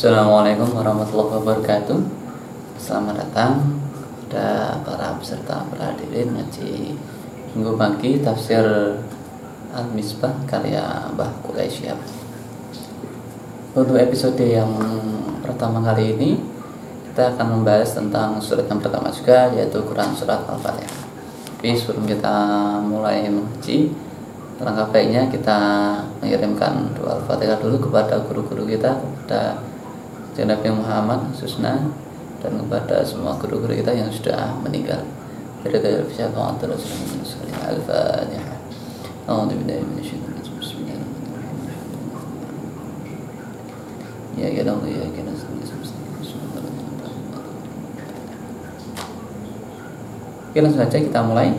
Assalamualaikum warahmatullahi wabarakatuh. Selamat datang Kepada para peserta berhadirin Ngaji minggu pagi Tafsir Al-Misbah Karya Mbah Quraisyab Untuk episode yang pertama kali ini Kita akan membahas tentang surat yang pertama juga Yaitu Quran Surat Al-Fatihah Tapi sebelum kita mulai mengaji Langkah baiknya kita mengirimkan doa Al-Fatihah dulu kepada guru-guru kita Kepada Nabi Muhammad khususnya dan kepada semua guru-guru kita yang sudah meninggal. Dari syafaat Rasulullah Al-Fatihah. A'udzu billahi rajim. Bismillahirrahmanirrahim. Ya ya Allah ya ya Oke langsung saja kita mulai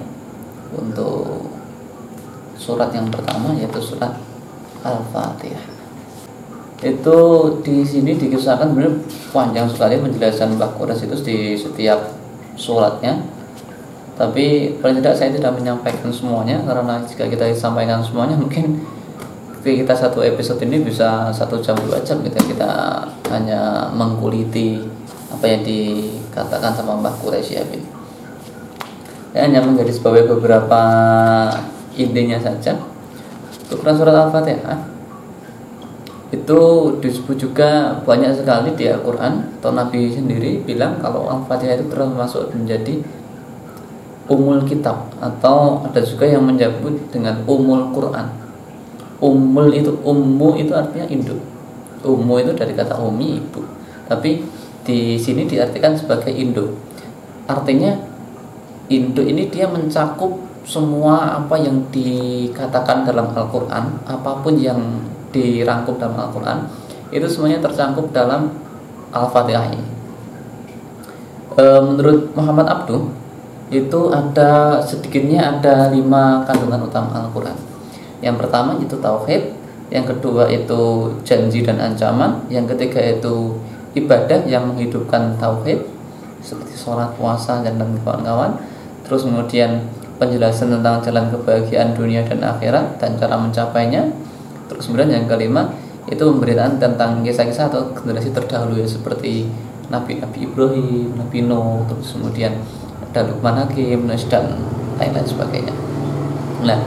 untuk surat yang pertama yaitu surat Al-Fatihah itu di sini dikisahkan benar panjang sekali penjelasan Mbak Quraisy itu di setiap suratnya tapi paling tidak saya tidak menyampaikan semuanya karena jika kita sampaikan semuanya mungkin kita satu episode ini bisa satu jam dua jam gitu kita hanya mengkuliti apa yang dikatakan sama Mbak Quraisy ini ya, hanya menjadi sebagai beberapa intinya saja. Untuk surat Al-Fatihah itu disebut juga banyak sekali di Al-Quran. Atau Nabi sendiri bilang kalau Al-Fatihah itu termasuk menjadi umul kitab. Atau ada juga yang menyebut dengan umul Quran. Umul itu ummu itu artinya induk. Ummu itu dari kata umi ibu. Tapi di sini diartikan sebagai induk. Artinya induk ini dia mencakup semua apa yang dikatakan dalam Al-Quran apa pun yang dirangkum dalam Al-Quran itu semuanya tercangkup dalam Al-Fatihah ini. E, menurut Muhammad Abdu itu ada sedikitnya ada lima kandungan utama Al-Quran. Yang pertama itu tauhid, yang kedua itu janji dan ancaman, yang ketiga itu ibadah yang menghidupkan tauhid seperti sholat, puasa dan kawan-kawan. Terus kemudian penjelasan tentang jalan kebahagiaan dunia dan akhirat dan cara mencapainya Terus kemudian yang kelima itu pemberitaan tentang kisah-kisah atau generasi terdahulu ya seperti Nabi Nabi Ibrahim, Nabi Nuh, terus kemudian ada Luqman Hakim, dan lain-lain sebagainya. Nah,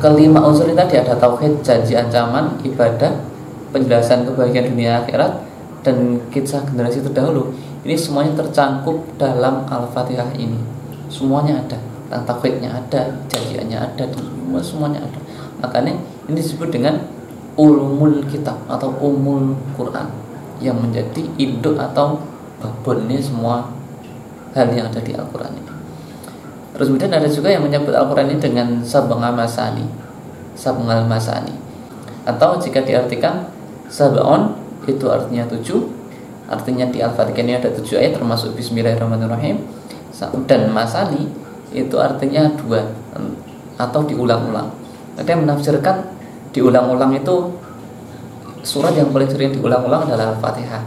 kelima unsur ini tadi ada tauhid, janji ancaman, ibadah, penjelasan kebahagiaan dunia akhirat dan kisah generasi terdahulu. Ini semuanya tercangkup dalam Al-Fatihah ini. Semuanya ada. Tentang tauhidnya ada, janjiannya ada, semuanya ada. Makanya ini disebut dengan ulumul kitab atau umul Quran yang menjadi induk atau babonnya semua hal yang ada di Al-Quran ini. Terus kemudian ada juga yang menyebut Al-Quran ini dengan sabang masani, sabang masani. Atau jika diartikan sabon itu artinya tujuh, artinya di Al-Fatihah ini ada tujuh ayat termasuk Bismillahirrahmanirrahim. Dan masani itu artinya dua atau diulang-ulang. Ada yang menafsirkan diulang-ulang itu surat yang paling sering diulang-ulang adalah Al-Fatihah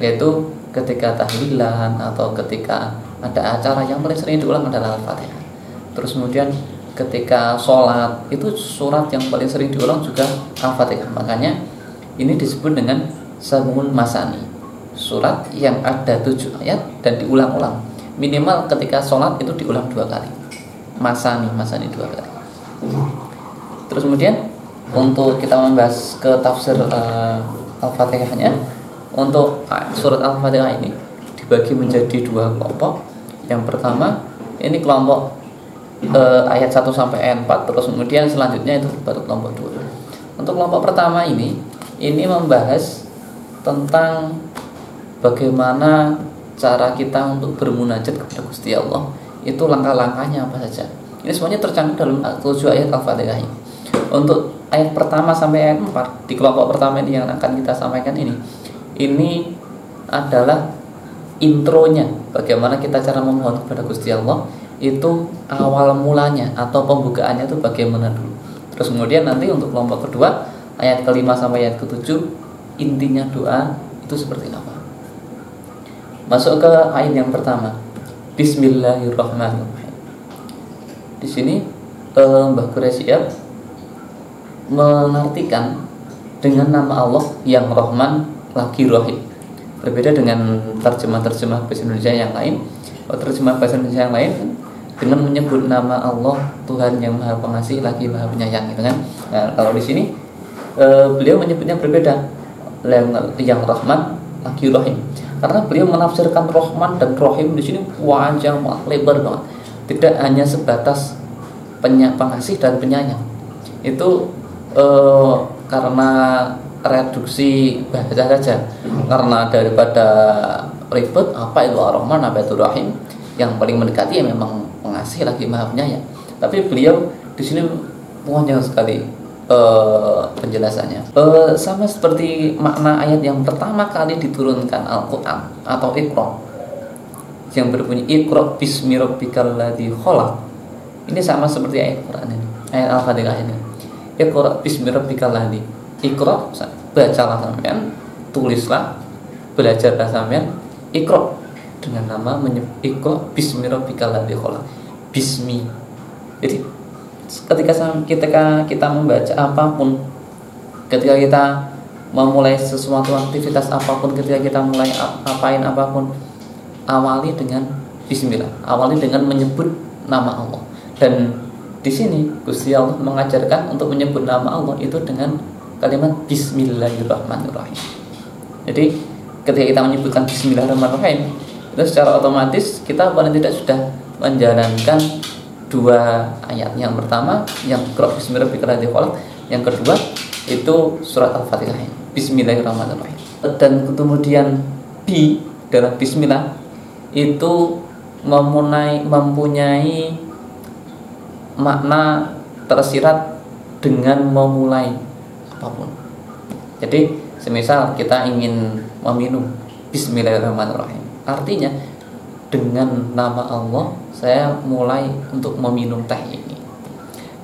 yaitu ketika tahlilan atau ketika ada acara. Yang paling sering diulang adalah Al-Fatihah. Terus kemudian ketika sholat itu surat yang paling sering diulang juga Al-Fatihah. Makanya ini disebut dengan Sabun Masani surat yang ada tujuh ayat dan diulang-ulang. Minimal ketika sholat itu diulang dua kali. Masani, Masani dua kali. Terus kemudian untuk kita membahas ke tafsir uh, Al-Fatihahnya untuk surat Al-Fatihah ini dibagi menjadi dua kelompok. Yang pertama ini kelompok uh, ayat 1 sampai ayat 4 terus kemudian selanjutnya itu baru kelompok 2. Untuk kelompok pertama ini ini membahas tentang bagaimana cara kita untuk bermunajat kepada Gusti Allah itu langkah-langkahnya apa saja. Ini semuanya tercantum dalam tujuh ayat Al-Fatihah ini. Untuk ayat pertama sampai ayat 4 di kelompok pertama ini yang akan kita sampaikan ini. Ini adalah intronya bagaimana kita cara memohon kepada Gusti Allah. Itu awal mulanya atau pembukaannya itu bagaimana dulu. Terus kemudian nanti untuk kelompok kedua ayat kelima sampai ayat ketujuh intinya doa itu seperti apa. Masuk ke ayat yang pertama. Bismillahirrahmanirrahim. Di sini eh, Mbah mengartikan dengan nama Allah yang Rahman lagi Rahim. berbeda dengan terjemah-terjemah bahasa Indonesia yang lain oh, terjemah bahasa Indonesia yang lain dengan menyebut nama Allah Tuhan yang Maha Pengasih lagi Maha Penyayang gitu kan? Nah, kalau di sini e, beliau menyebutnya berbeda. Yang, yang Rahman lagi Rahim karena beliau menafsirkan Rahman dan Rahim di sini panjang lebar banget. Tidak hanya sebatas pengasih dan penyayang. Itu e, karena reduksi bahasa saja. Karena daripada ribet apa itu ar-Rahman apa itu Rahim? Yang paling mendekati ya memang pengasih lagi maha penyayang. Tapi beliau di sini panjang sekali uh, penjelasannya. Uh, sama seperti makna ayat yang pertama kali diturunkan Al-Quran atau Iqra. Yang berbunyi Iqra bismi rabbikal ladzi khalaq. Ini sama seperti ayat Quran ini ayat Al-Fatihah ini Iqra bismi rabbikal ladzi Ikro, bacalah sampean, tulislah, belajarlah sampean, ikro dengan nama ikro bismi rabbikal ladzi khalaq. Bismi. Jadi ketika kita kita membaca apa pun, ketika kita memulai sesuatu aktivitas apa pun, ketika kita mulai apain apa pun, awali dengan bismillah, awali dengan menyebut nama Allah. Dan di sini Gusti Allah mengajarkan untuk menyebut nama Allah itu dengan kalimat Bismillahirrahmanirrahim. Jadi ketika kita menyebutkan Bismillahirrahmanirrahim itu secara otomatis kita paling tidak sudah menjalankan dua ayat. Yang pertama yang Bismillahirrahmanirrahim. Yang kedua itu surat Al-Fatihah. Bismillahirrahmanirrahim. Dan kemudian B dalam Bismillah itu mempunyai mempunyai makna tersirat dengan memulai apa pun. Jadi, semisal kita ingin meminum Bismillahirrahmanirrahim. Artinya dengan nama Allah saya mulai untuk meminum teh ini.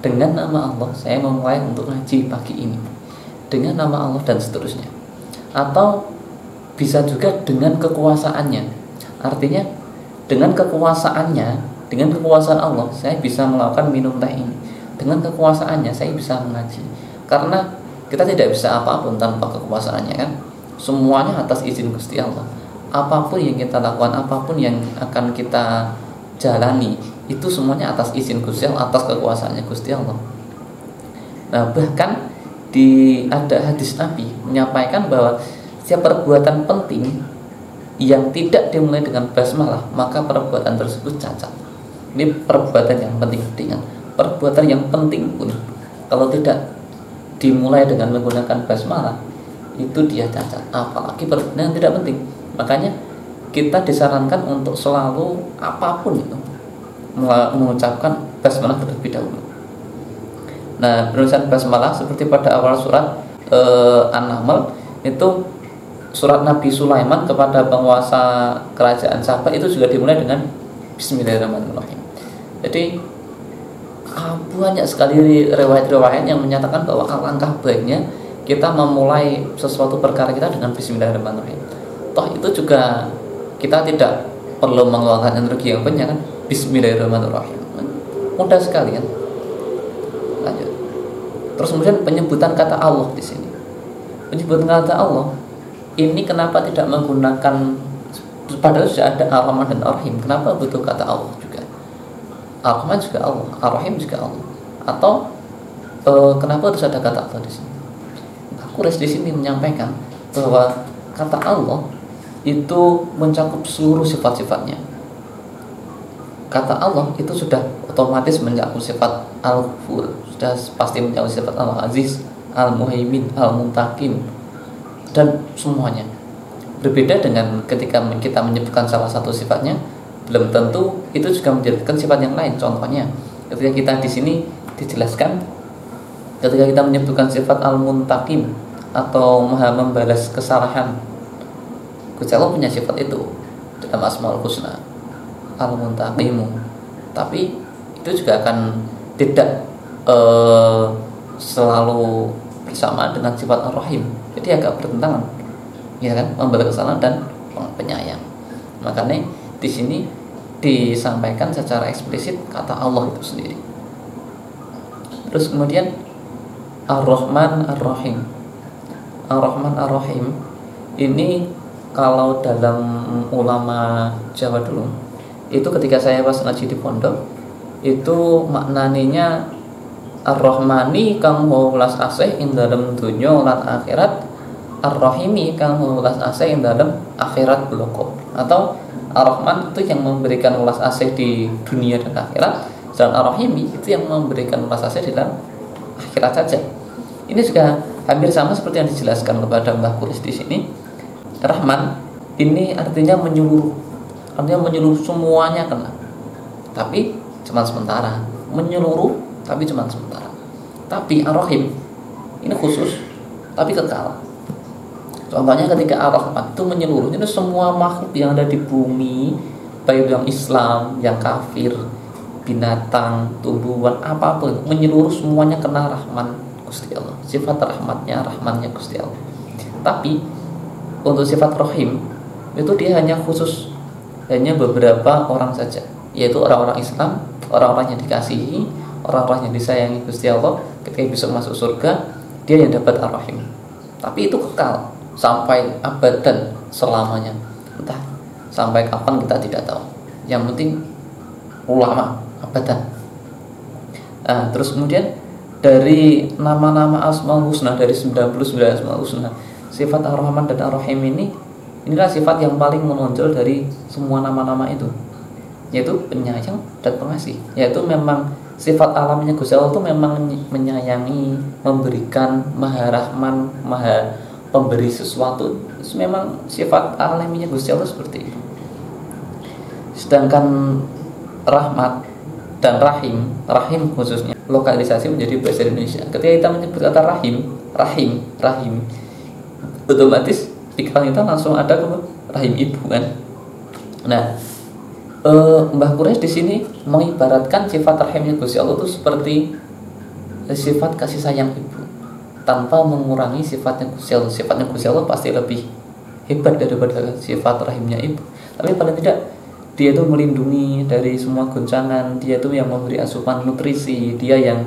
Dengan nama Allah saya memulai untuk ngaji pagi ini. Dengan nama Allah dan seterusnya. Atau bisa juga dengan kekuasaannya. Artinya dengan kekuasaannya, dengan kekuasaan Allah saya bisa melakukan minum teh ini. Dengan kekuasaannya saya bisa mengaji. Karena kita tidak bisa apa pun tanpa kekuasaannya kan semuanya atas izin Gusti Allah apa pun yang kita lakukan apa pun yang akan kita jalani itu semuanya atas izin Gusti Allah atas kekuasaannya Gusti Allah nah bahkan di ada hadis Nabi menyampaikan bahwa setiap perbuatan penting yang tidak dimulai dengan basmalah maka perbuatan tersebut cacat ini perbuatan yang penting dengan perbuatan yang penting pun kalau tidak dimulai dengan menggunakan basmalah itu dia cacat. Apalagi perbuatan yang tidak penting. Makanya kita disarankan untuk selalu apa pun itu mengucapkan basmalah terlebih dahulu. Nah penulisan basmalah seperti pada awal surat eh, An-Naml itu surat Nabi Sulaiman kepada penguasa kerajaan Sabah itu juga dimulai dengan Bismillahirrahmanirrahim jadi banyak sekali riwayat-riwayat yang menyatakan bahwa alangkah baiknya kita memulai sesuatu perkara kita dengan Bismillahirrahmanirrahim. Toh itu juga kita tidak perlu mengeluarkan energi yang banyak kan. Bismillahirrahmanirrahim. Mudah sekali kan. Lanjut. Terus kemudian penyebutan kata Allah di sini. Penyebutan kata Allah ini kenapa tidak menggunakan padahal sudah ada Ar-Rahman dan Ar-Rahim. Kenapa butuh kata Allah? Ar-Rahman juga Allah, Ar-Rahim juga Allah. Atau e, kenapa harus ada kata Allah di sini? Aku di sini menyampaikan bahwa kata Allah itu mencakup seluruh sifat-sifatnya. Kata Allah itu sudah otomatis mencakup sifat Al-Ghafur, sudah pasti mencakup sifat Al-Aziz, Al-Muhaimin, Al-Muntakim dan semuanya. Berbeda dengan ketika kita menyebutkan salah satu sifatnya, belum tentu itu juga menjadikan sifat yang lain. Contohnya, ketika kita di sini dijelaskan ketika kita menyebutkan sifat al-muntakim atau maha membalas kesalahan Gusti Allah punya sifat itu dalam Asmaul Husna al-muntakimu tapi itu juga akan tidak uh, selalu bersama dengan sifat ar-rahim. Jadi agak bertentangan ya kan? Membalas kesalahan dan penyayang. Makanya di sini disampaikan secara eksplisit kata Allah itu sendiri. Terus kemudian Ar-Rahman Ar-Rahim. Ar-Rahman Ar-Rahim ini kalau dalam ulama Jawa dulu itu ketika saya pas ngaji di pondok itu maknaninya Ar-Rahmani kang welas asih ing dalem dunya lan akhirat Ar-Rahimi kang welas asih ing dalem akhirat bloko atau Ar-Rahman itu yang memberikan welas asih di dunia dan akhirat. Dan Ar-Rahimi itu yang memberikan welas asih di dalam akhirat saja. Ini juga hampir sama seperti yang dijelaskan kepada Mbah Kuris di sini. Rahman ini artinya menyeluruh. Artinya menyeluruh semuanya kena. Tapi cuma sementara. Menyeluruh tapi cuma sementara. Tapi Ar-Rahim ini khusus tapi kekal contohnya ketika Ar-Rahman itu menyeluruh itu semua makhluk yang ada di bumi baik yang Islam yang kafir binatang tumbuhan apa pun menyeluruh semuanya kena Rahman Gusti Allah. Sifat rahmatnya rahmannya Gusti Allah. Tapi untuk sifat rohim itu dia hanya khusus hanya beberapa orang saja. Yaitu orang-orang Islam orang-orang yang dikasihi orang-orang yang disayangi Gusti Allah. Ketika bisa masuk surga dia yang dapat ar-rahim tapi itu kekal sampai abadan selamanya. Entah sampai kapan kita tidak tahu. Yang penting ulama abadan. Nah, terus kemudian dari nama-nama asmaul husna dari 99 asmaul husna sifat ar-rahman dan ar-rahim ini inilah sifat yang paling menonjol dari semua nama-nama itu yaitu penyayang dan pengasih yaitu memang sifat alamnya Gusti Allah itu memang menyayangi memberikan maha rahman maha pemberi sesuatu memang sifat alaminya Gusti Allah seperti itu. Sedangkan rahmat dan rahim rahim khususnya lokalisasi menjadi bahasa Indonesia. Ketika kita menyebut kata rahim rahim rahim otomatis pikiran kita langsung ada ke rahim ibu kan? Nah e, Mbah Quraisy di sini mengibaratkan sifat rahimnya Gusti Allah itu seperti sifat kasih sayang tanpa mengurangi sifatnya Gusti Allah sifatnya Gusti Allah pasti lebih hebat daripada sifat rahimnya ibu. Tapi paling tidak dia itu melindungi dari semua goncangan. Dia itu yang memberi asupan nutrisi. Dia yang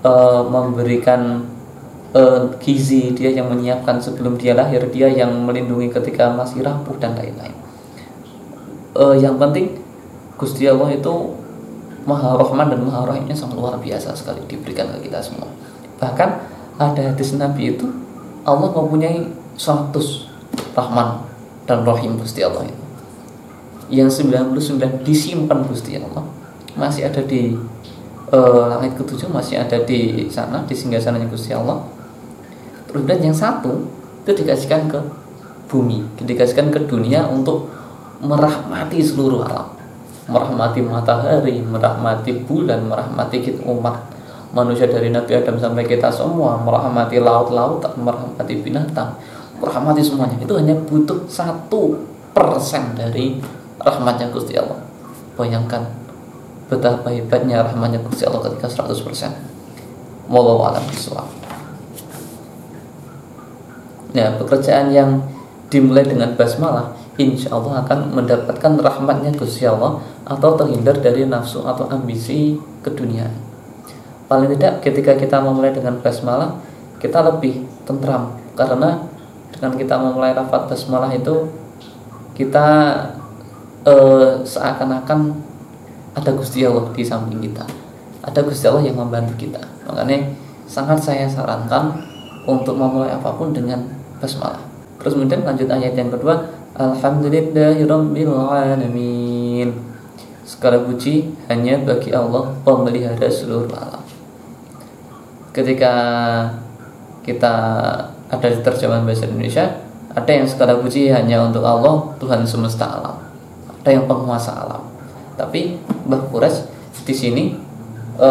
uh, memberikan uh, gizi. Dia yang menyiapkan sebelum dia lahir. Dia yang melindungi ketika masih rapuh dan lain-lain. Uh, yang penting Gusti Allah itu Maha Rahman dan Maha Rahimnya sangat luar biasa sekali diberikan ke kita semua. Bahkan ada hadis Nabi itu Allah mempunyai 100 Rahman dan Rahim Gusti Allah itu. Yang 99 disimpan Gusti Allah. Masih ada di uh, langit ketujuh masih ada di sana di singgah sananya Gusti Allah. Terus dan yang satu itu dikasihkan ke bumi dikasihkan ke dunia untuk merahmati seluruh alam. Merahmati matahari merahmati bulan merahmati umat manusia dari Nabi Adam sampai kita semua merahmati laut-laut merahmati binatang merahmati semuanya itu hanya butuh satu persen dari rahmatnya Gusti Allah bayangkan betapa hebatnya rahmatnya Gusti Allah ketika 100% Wallahu alam. Nah, pekerjaan yang dimulai dengan basmalah insya Allah akan mendapatkan rahmatnya Gusti Allah atau terhindar dari nafsu atau ambisi ke dunia. Paling tidak ketika kita memulai dengan basmalah kita lebih tentram. Karena dengan kita memulai rafat basmalah itu kita eh, seakan-akan ada Gusti Allah di samping kita. Ada Gusti Allah yang membantu kita. Makanya sangat saya sarankan untuk memulai apa pun dengan basmalah terus kemudian lanjut ayat yang kedua Alhamdulillahirobbilalamin segala puji hanya bagi Allah pemelihara seluruh alam ketika kita ada di terjemahan bahasa Indonesia ada yang segala puji hanya untuk Allah Tuhan semesta alam. Ada yang penguasa alam. Tapi Mbah Kures di sini e,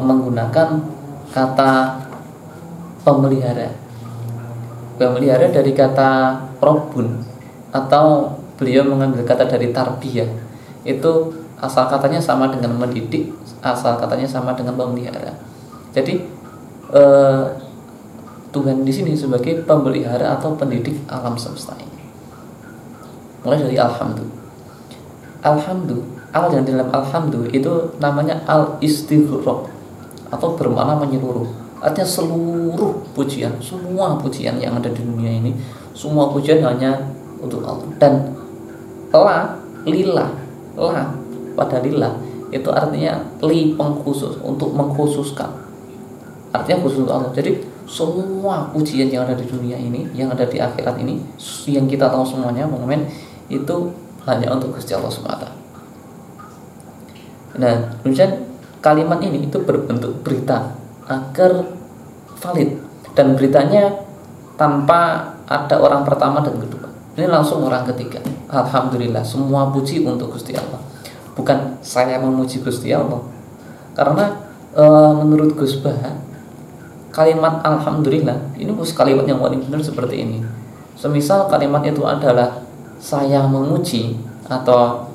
menggunakan kata pemelihara. Pemelihara dari kata probun atau beliau mengambil kata dari tarbiyah. Itu asal katanya sama dengan mendidik asal katanya sama dengan pemelihara jadi e, Tuhan di sini sebagai pemelihara atau pendidik alam semesta ini. Mulai dari alhamdulillah. Alhamdu al yang dalam alhamdu itu namanya al istighraq atau bermakna menyeluruh. Artinya seluruh pujian semua pujian yang ada di dunia ini semua pujian hanya untuk Allah. Dan la lillah la pada lillah itu artinya li pengkhusus untuk mengkhususkan artinya khusus untuk Allah. Jadi semua pujian yang ada di dunia ini yang ada di akhirat ini yang kita tahu semuanya momen itu hanya untuk Gusti Allah semata. Nah kemudian kalimat ini itu berbentuk berita agar valid. Dan beritanya tanpa ada orang pertama dan kedua. Ini langsung orang ketiga. Alhamdulillah semua puji untuk Gusti Allah. Bukan saya memuji Gusti Allah. Karena e, menurut Gus Bah kalimat Alhamdulillah ini kalimat yang paling benar seperti ini. Semisal kalimat itu adalah saya memuji atau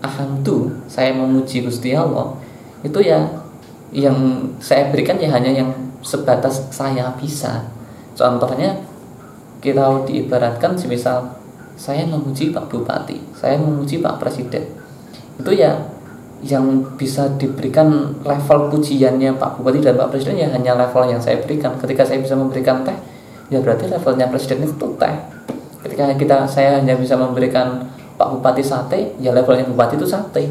ahamdu saya memuji Gusti Allah itu ya yang saya berikan ya hanya yang sebatas saya bisa. Contohnya kita diibaratkan semisal saya memuji Pak Bupati saya memuji Pak Presiden. Itu ya yang bisa diberikan level pujiannya Pak Bupati dan Pak Presiden ya hanya level yang saya berikan. Ketika saya bisa memberikan teh, ya berarti levelnya Presiden itu teh. Ketika kita saya hanya bisa memberikan Pak Bupati sate, ya levelnya Bupati itu sate.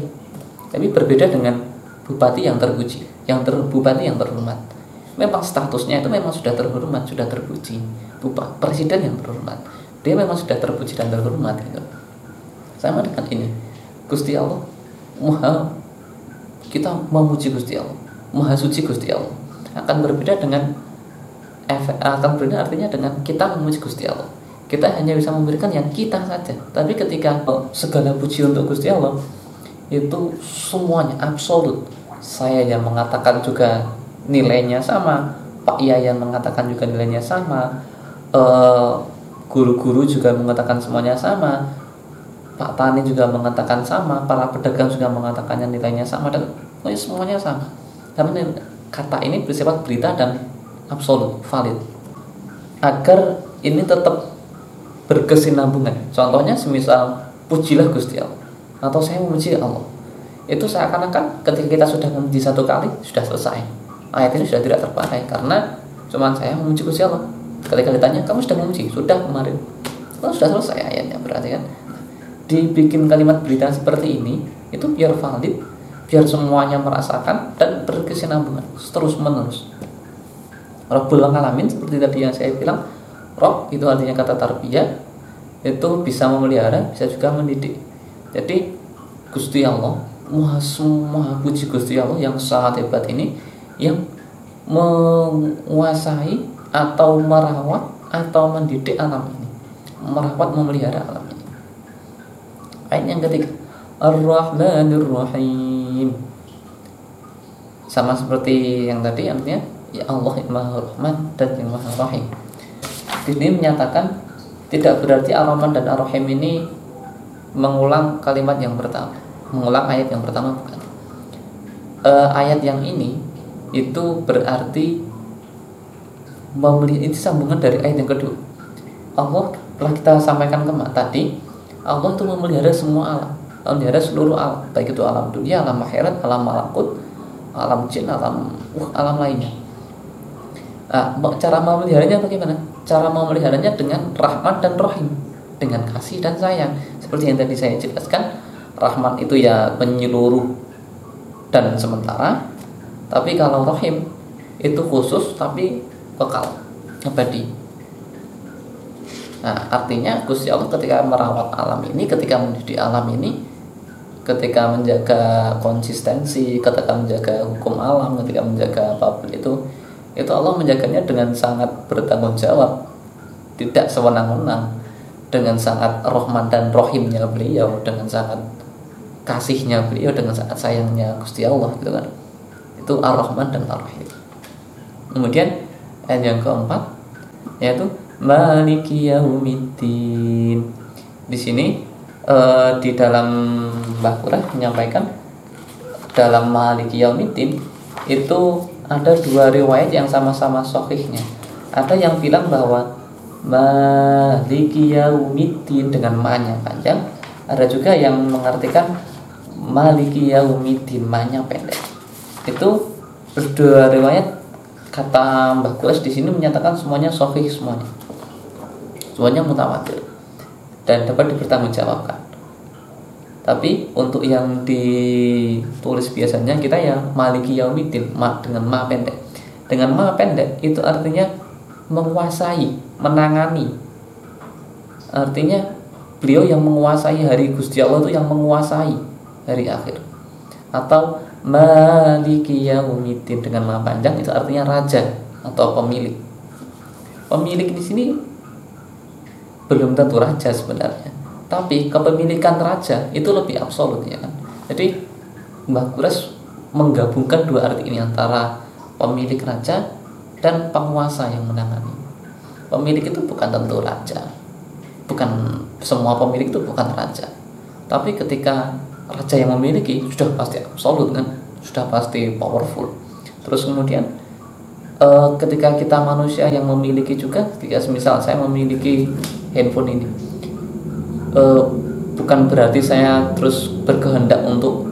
Tapi berbeda dengan Bupati yang terpuji, yang ter, Bupati yang terhormat. Memang statusnya itu memang sudah terhormat, sudah terpuji. Bupati Presiden yang terhormat, dia memang sudah terpuji dan terhormat gitu. Sama dengan ini, Gusti Allah Maha kita memuji Gusti Allah Maha suci Gusti Allah. Akan berbeda dengan efek akan berbeda artinya dengan kita memuji Gusti Allah. Kita hanya bisa memberikan yang kita saja. Tapi ketika segala puji untuk Gusti Allah itu semuanya absolut. Saya yang mengatakan juga nilainya sama Pak yang mengatakan juga nilainya sama eh, guru-guru juga mengatakan semuanya sama Pak Tani juga mengatakan sama, para pedagang juga mengatakannya nilainya sama dan oh, semuanya sama. Tapi kata ini bersifat berita dan absolut, valid. Agar ini tetap berkesinambungan. Contohnya semisal pujilah Gusti Allah atau saya memuji Allah. Itu seakan-akan ketika kita sudah memuji satu kali sudah selesai. Ayat ini sudah tidak terpakai karena cuma saya memuji Gusti Allah. Ketika ditanya, kamu sudah memuji? Sudah kemarin. Oh, sudah selesai ayatnya berarti kan dibikin kalimat berita seperti ini itu biar valid biar semuanya merasakan dan berkesinambungan terus menerus. Rabbul Alamin seperti tadi yang saya bilang Rob itu artinya kata tarbiyah itu bisa memelihara bisa juga mendidik. Jadi Gusti Allah Maha semua puji Gusti Allah yang sangat hebat ini yang menguasai atau merawat atau mendidik alam ini. Merawat memelihara alam ini. Ayat yang ketiga Ar-Rahmanir Rahim Sama seperti yang tadi artinya Ya Allah yang Maha Rahman dan yang Maha Rahim. Di sini menyatakan Tidak berarti Ar-Rahman dan Ar-Rahim ini Mengulang kalimat yang pertama Mengulang ayat yang pertama bukan. E, Ayat yang ini Itu berarti Memilih, ini sambungan dari ayat yang kedua. Allah telah kita sampaikan kemarin tadi Allah tuh memelihara semua alam memelihara seluruh alam baik itu alam dunia alam akhirat alam malakut alam jin alam uh, alam lainnya. Nah, cara memeliharanya bagaimana? Cara memeliharanya dengan rahmat dan rohim dengan kasih dan sayang. Seperti yang tadi saya jelaskan rahmat itu ya menyeluruh dan sementara tapi kalau rohim itu khusus tapi kekal abadi. Nah, artinya Gusti Allah ketika merawat alam ini, ketika mendidik alam ini, ketika menjaga konsistensi, ketika menjaga hukum alam, ketika menjaga apa pun itu, itu Allah menjaganya dengan sangat bertanggung jawab, tidak sewenang-wenang, dengan sangat rohman dan rohimnya beliau, dengan sangat kasihnya beliau, dengan sangat sayangnya Gusti Allah gitu kan. Itu ar-Rahman dan ar-Rahim. Kemudian ayat yang keempat yaitu Maliki yaumiddin. Di sini uh, di dalam Mbah Qurah menyampaikan dalam Maliki yaumiddin itu ada dua riwayat yang sama-sama sahihnya. Ada yang bilang bahwa Maliki yaumiddin dengan ma-nya panjang, ada juga yang mengartikan Maliki yaumiddin ma-nya pendek. Itu berdua riwayat kata Mbah Quraisy di sini menyatakan semuanya sahih semuanya semuanya mutawatir dan dapat dipertanggungjawabkan. Tapi untuk yang ditulis biasanya kita ya maliki yaumidin ma dengan ma pendek. Dengan ma pendek itu artinya menguasai, menangani. Artinya beliau yang menguasai hari Gusti Allah itu yang menguasai hari akhir. Atau maliki yaumidin dengan ma panjang itu artinya raja atau pemilik. Pemilik di sini belum tentu raja sebenarnya. Tapi kepemilikan raja itu lebih absolut ya kan? Jadi Mbah Kures menggabungkan dua arti ini antara pemilik raja dan penguasa yang menangani. Pemilik itu bukan tentu raja. Bukan semua pemilik itu bukan raja. Tapi ketika raja yang memiliki sudah pasti absolut kan? Sudah pasti powerful. Terus kemudian uh, ketika kita manusia yang memiliki juga ketika misal saya memiliki handphone ini. Uh, bukan berarti saya terus berkehendak untuk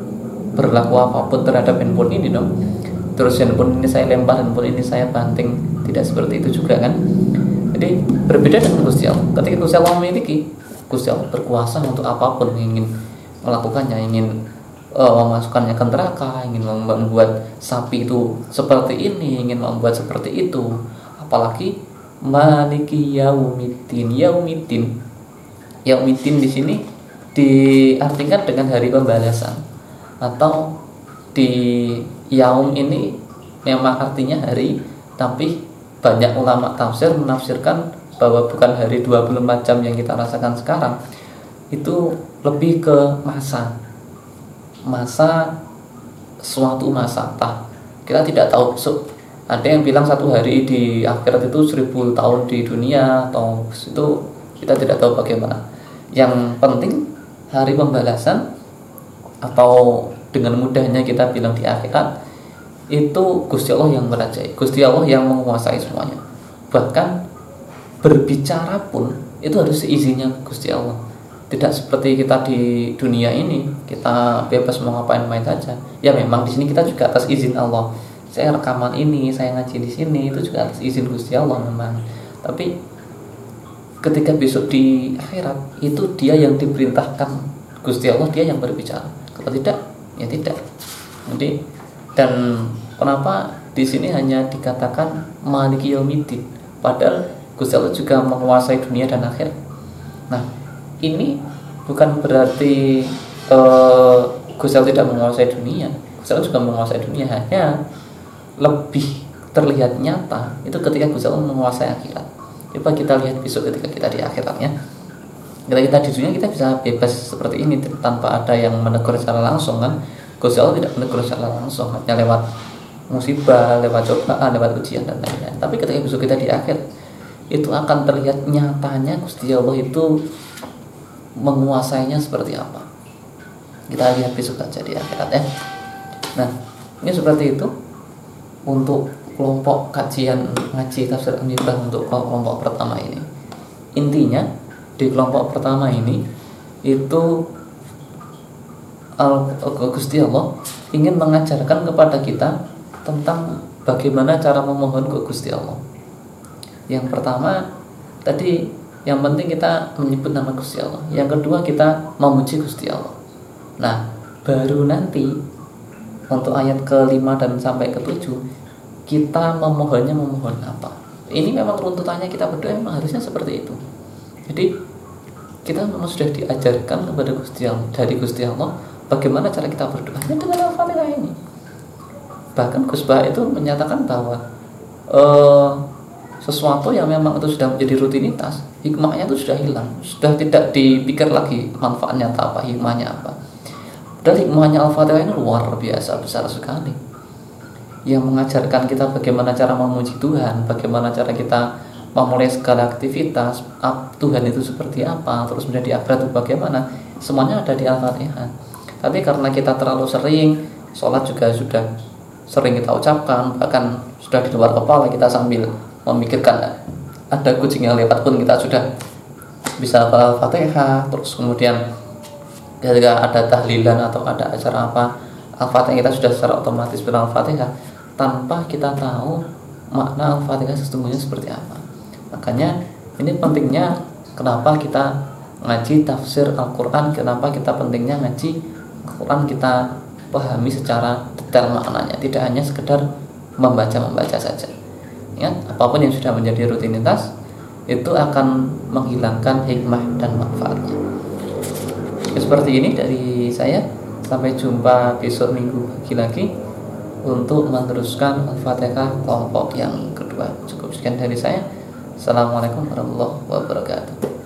berlaku apa pun terhadap handphone ini dong. Terus handphone ini saya lempar handphone ini saya banting tidak seperti itu juga kan? Jadi berbeda dengan Gusti ketika Gusti memiliki Gusti berkuasa untuk apa pun yang ingin melakukannya ingin uh, memasukkannya ke neraka, ingin membuat sapi itu seperti ini, ingin membuat seperti itu. Apalagi maliki yaumiddin. Yaumiddin. Yaumiddin di sini diartikan dengan hari pembalasan atau di yaum ini memang artinya hari tapi banyak ulama tafsir menafsirkan bahwa bukan hari 24 jam yang kita rasakan sekarang itu lebih ke masa masa suatu masa tak kita tidak tahu ada yang bilang satu hari di akhirat itu seribu tahun di dunia atau itu kita tidak tahu bagaimana. Yang penting hari pembalasan atau dengan mudahnya kita bilang di akhirat itu Gusti Allah yang merajai Gusti Allah yang menguasai semuanya. Bahkan berbicara pun itu harus seizinnya Gusti Allah. Tidak seperti kita di dunia ini kita bebas mau ngapain main saja. Ya memang di sini kita juga atas izin Allah saya rekaman ini saya ngaji di sini itu juga atas izin Gusti Allah memang. Tapi ketika besok di akhirat itu dia yang diperintahkan Gusti Allah dia yang berbicara. Kalau tidak ya tidak. Jadi dan kenapa di sini hanya dikatakan maliki yaumiddin? Padahal Gusti Allah juga menguasai dunia dan akhirat. Nah ini bukan berarti uh, Gusel tidak menguasai dunia. Gusel juga menguasai dunia. Hanya lebih terlihat nyata itu ketika Gusel menguasai akhirat. Coba kita lihat besok ketika kita di akhiratnya ketika kita di dunia kita bisa bebas seperti ini tanpa ada yang menegur secara langsung kan? Gusel tidak menegur secara langsung hanya lewat musibah, lewat cobaan, lewat ujian dan lain-lain. Tapi ketika besok kita di akhir itu akan terlihat nyatanya Gusti Allah itu menguasainya seperti apa. Kita lihat besok saja di akhirat ya. Nah ini seperti itu untuk kelompok kajian ngaji tafsir Amibah untuk kelompok pertama ini intinya di kelompok pertama ini itu Al Gusti Allah ingin mengajarkan kepada kita tentang bagaimana cara memohon ke Gusti Allah. Yang pertama tadi yang penting kita menyebut nama Gusti Allah. Yang kedua kita memuji Gusti Allah. Nah, baru nanti untuk ayat kelima dan sampai ketujuh kita memohonnya memohon apa? Ini memang runtutannya kita berdoa memang harusnya seperti itu. Jadi kita memang sudah diajarkan kepada Gusti Allah dari Gusti Allah bagaimana cara kita berdoa ini dengan Al-Fatihah ini. Bahkan Gus itu menyatakan bahwa uh, sesuatu yang memang itu sudah menjadi rutinitas hikmahnya itu sudah hilang sudah tidak dipikir lagi manfaatnya apa hikmahnya apa dan hikmahnya Al-Fatihah ini luar biasa besar sekali. Yang mengajarkan kita bagaimana cara memuji Tuhan bagaimana cara kita memulai segala aktivitas Tuhan itu seperti apa terus menjadi akhirat itu bagaimana semuanya ada di Al-Fatihah tapi karena kita terlalu sering sholat juga sudah sering kita ucapkan bahkan sudah di luar kepala kita sambil memikirkan ada kucing yang lewat pun kita sudah bisa al-fatihah terus kemudian ketika ada tahlilan atau ada acara apa al-fatihah kita sudah secara otomatis bilang al-fatihah tanpa kita tahu makna al-fatihah sesungguhnya seperti apa. Makanya ini pentingnya kenapa kita ngaji tafsir Al-Quran kenapa kita pentingnya ngaji Al-Quran kita pahami secara detail maknanya. Tidak hanya sekedar membaca-membaca saja. Ya apa pun yang sudah menjadi rutinitas itu akan menghilangkan hikmah dan manfaatnya seperti ini dari saya. Sampai jumpa besok minggu lagi lagi untuk meneruskan Al-Fatihah kelompok yang kedua. Cukup sekian dari saya. Assalamualaikum warahmatullahi wabarakatuh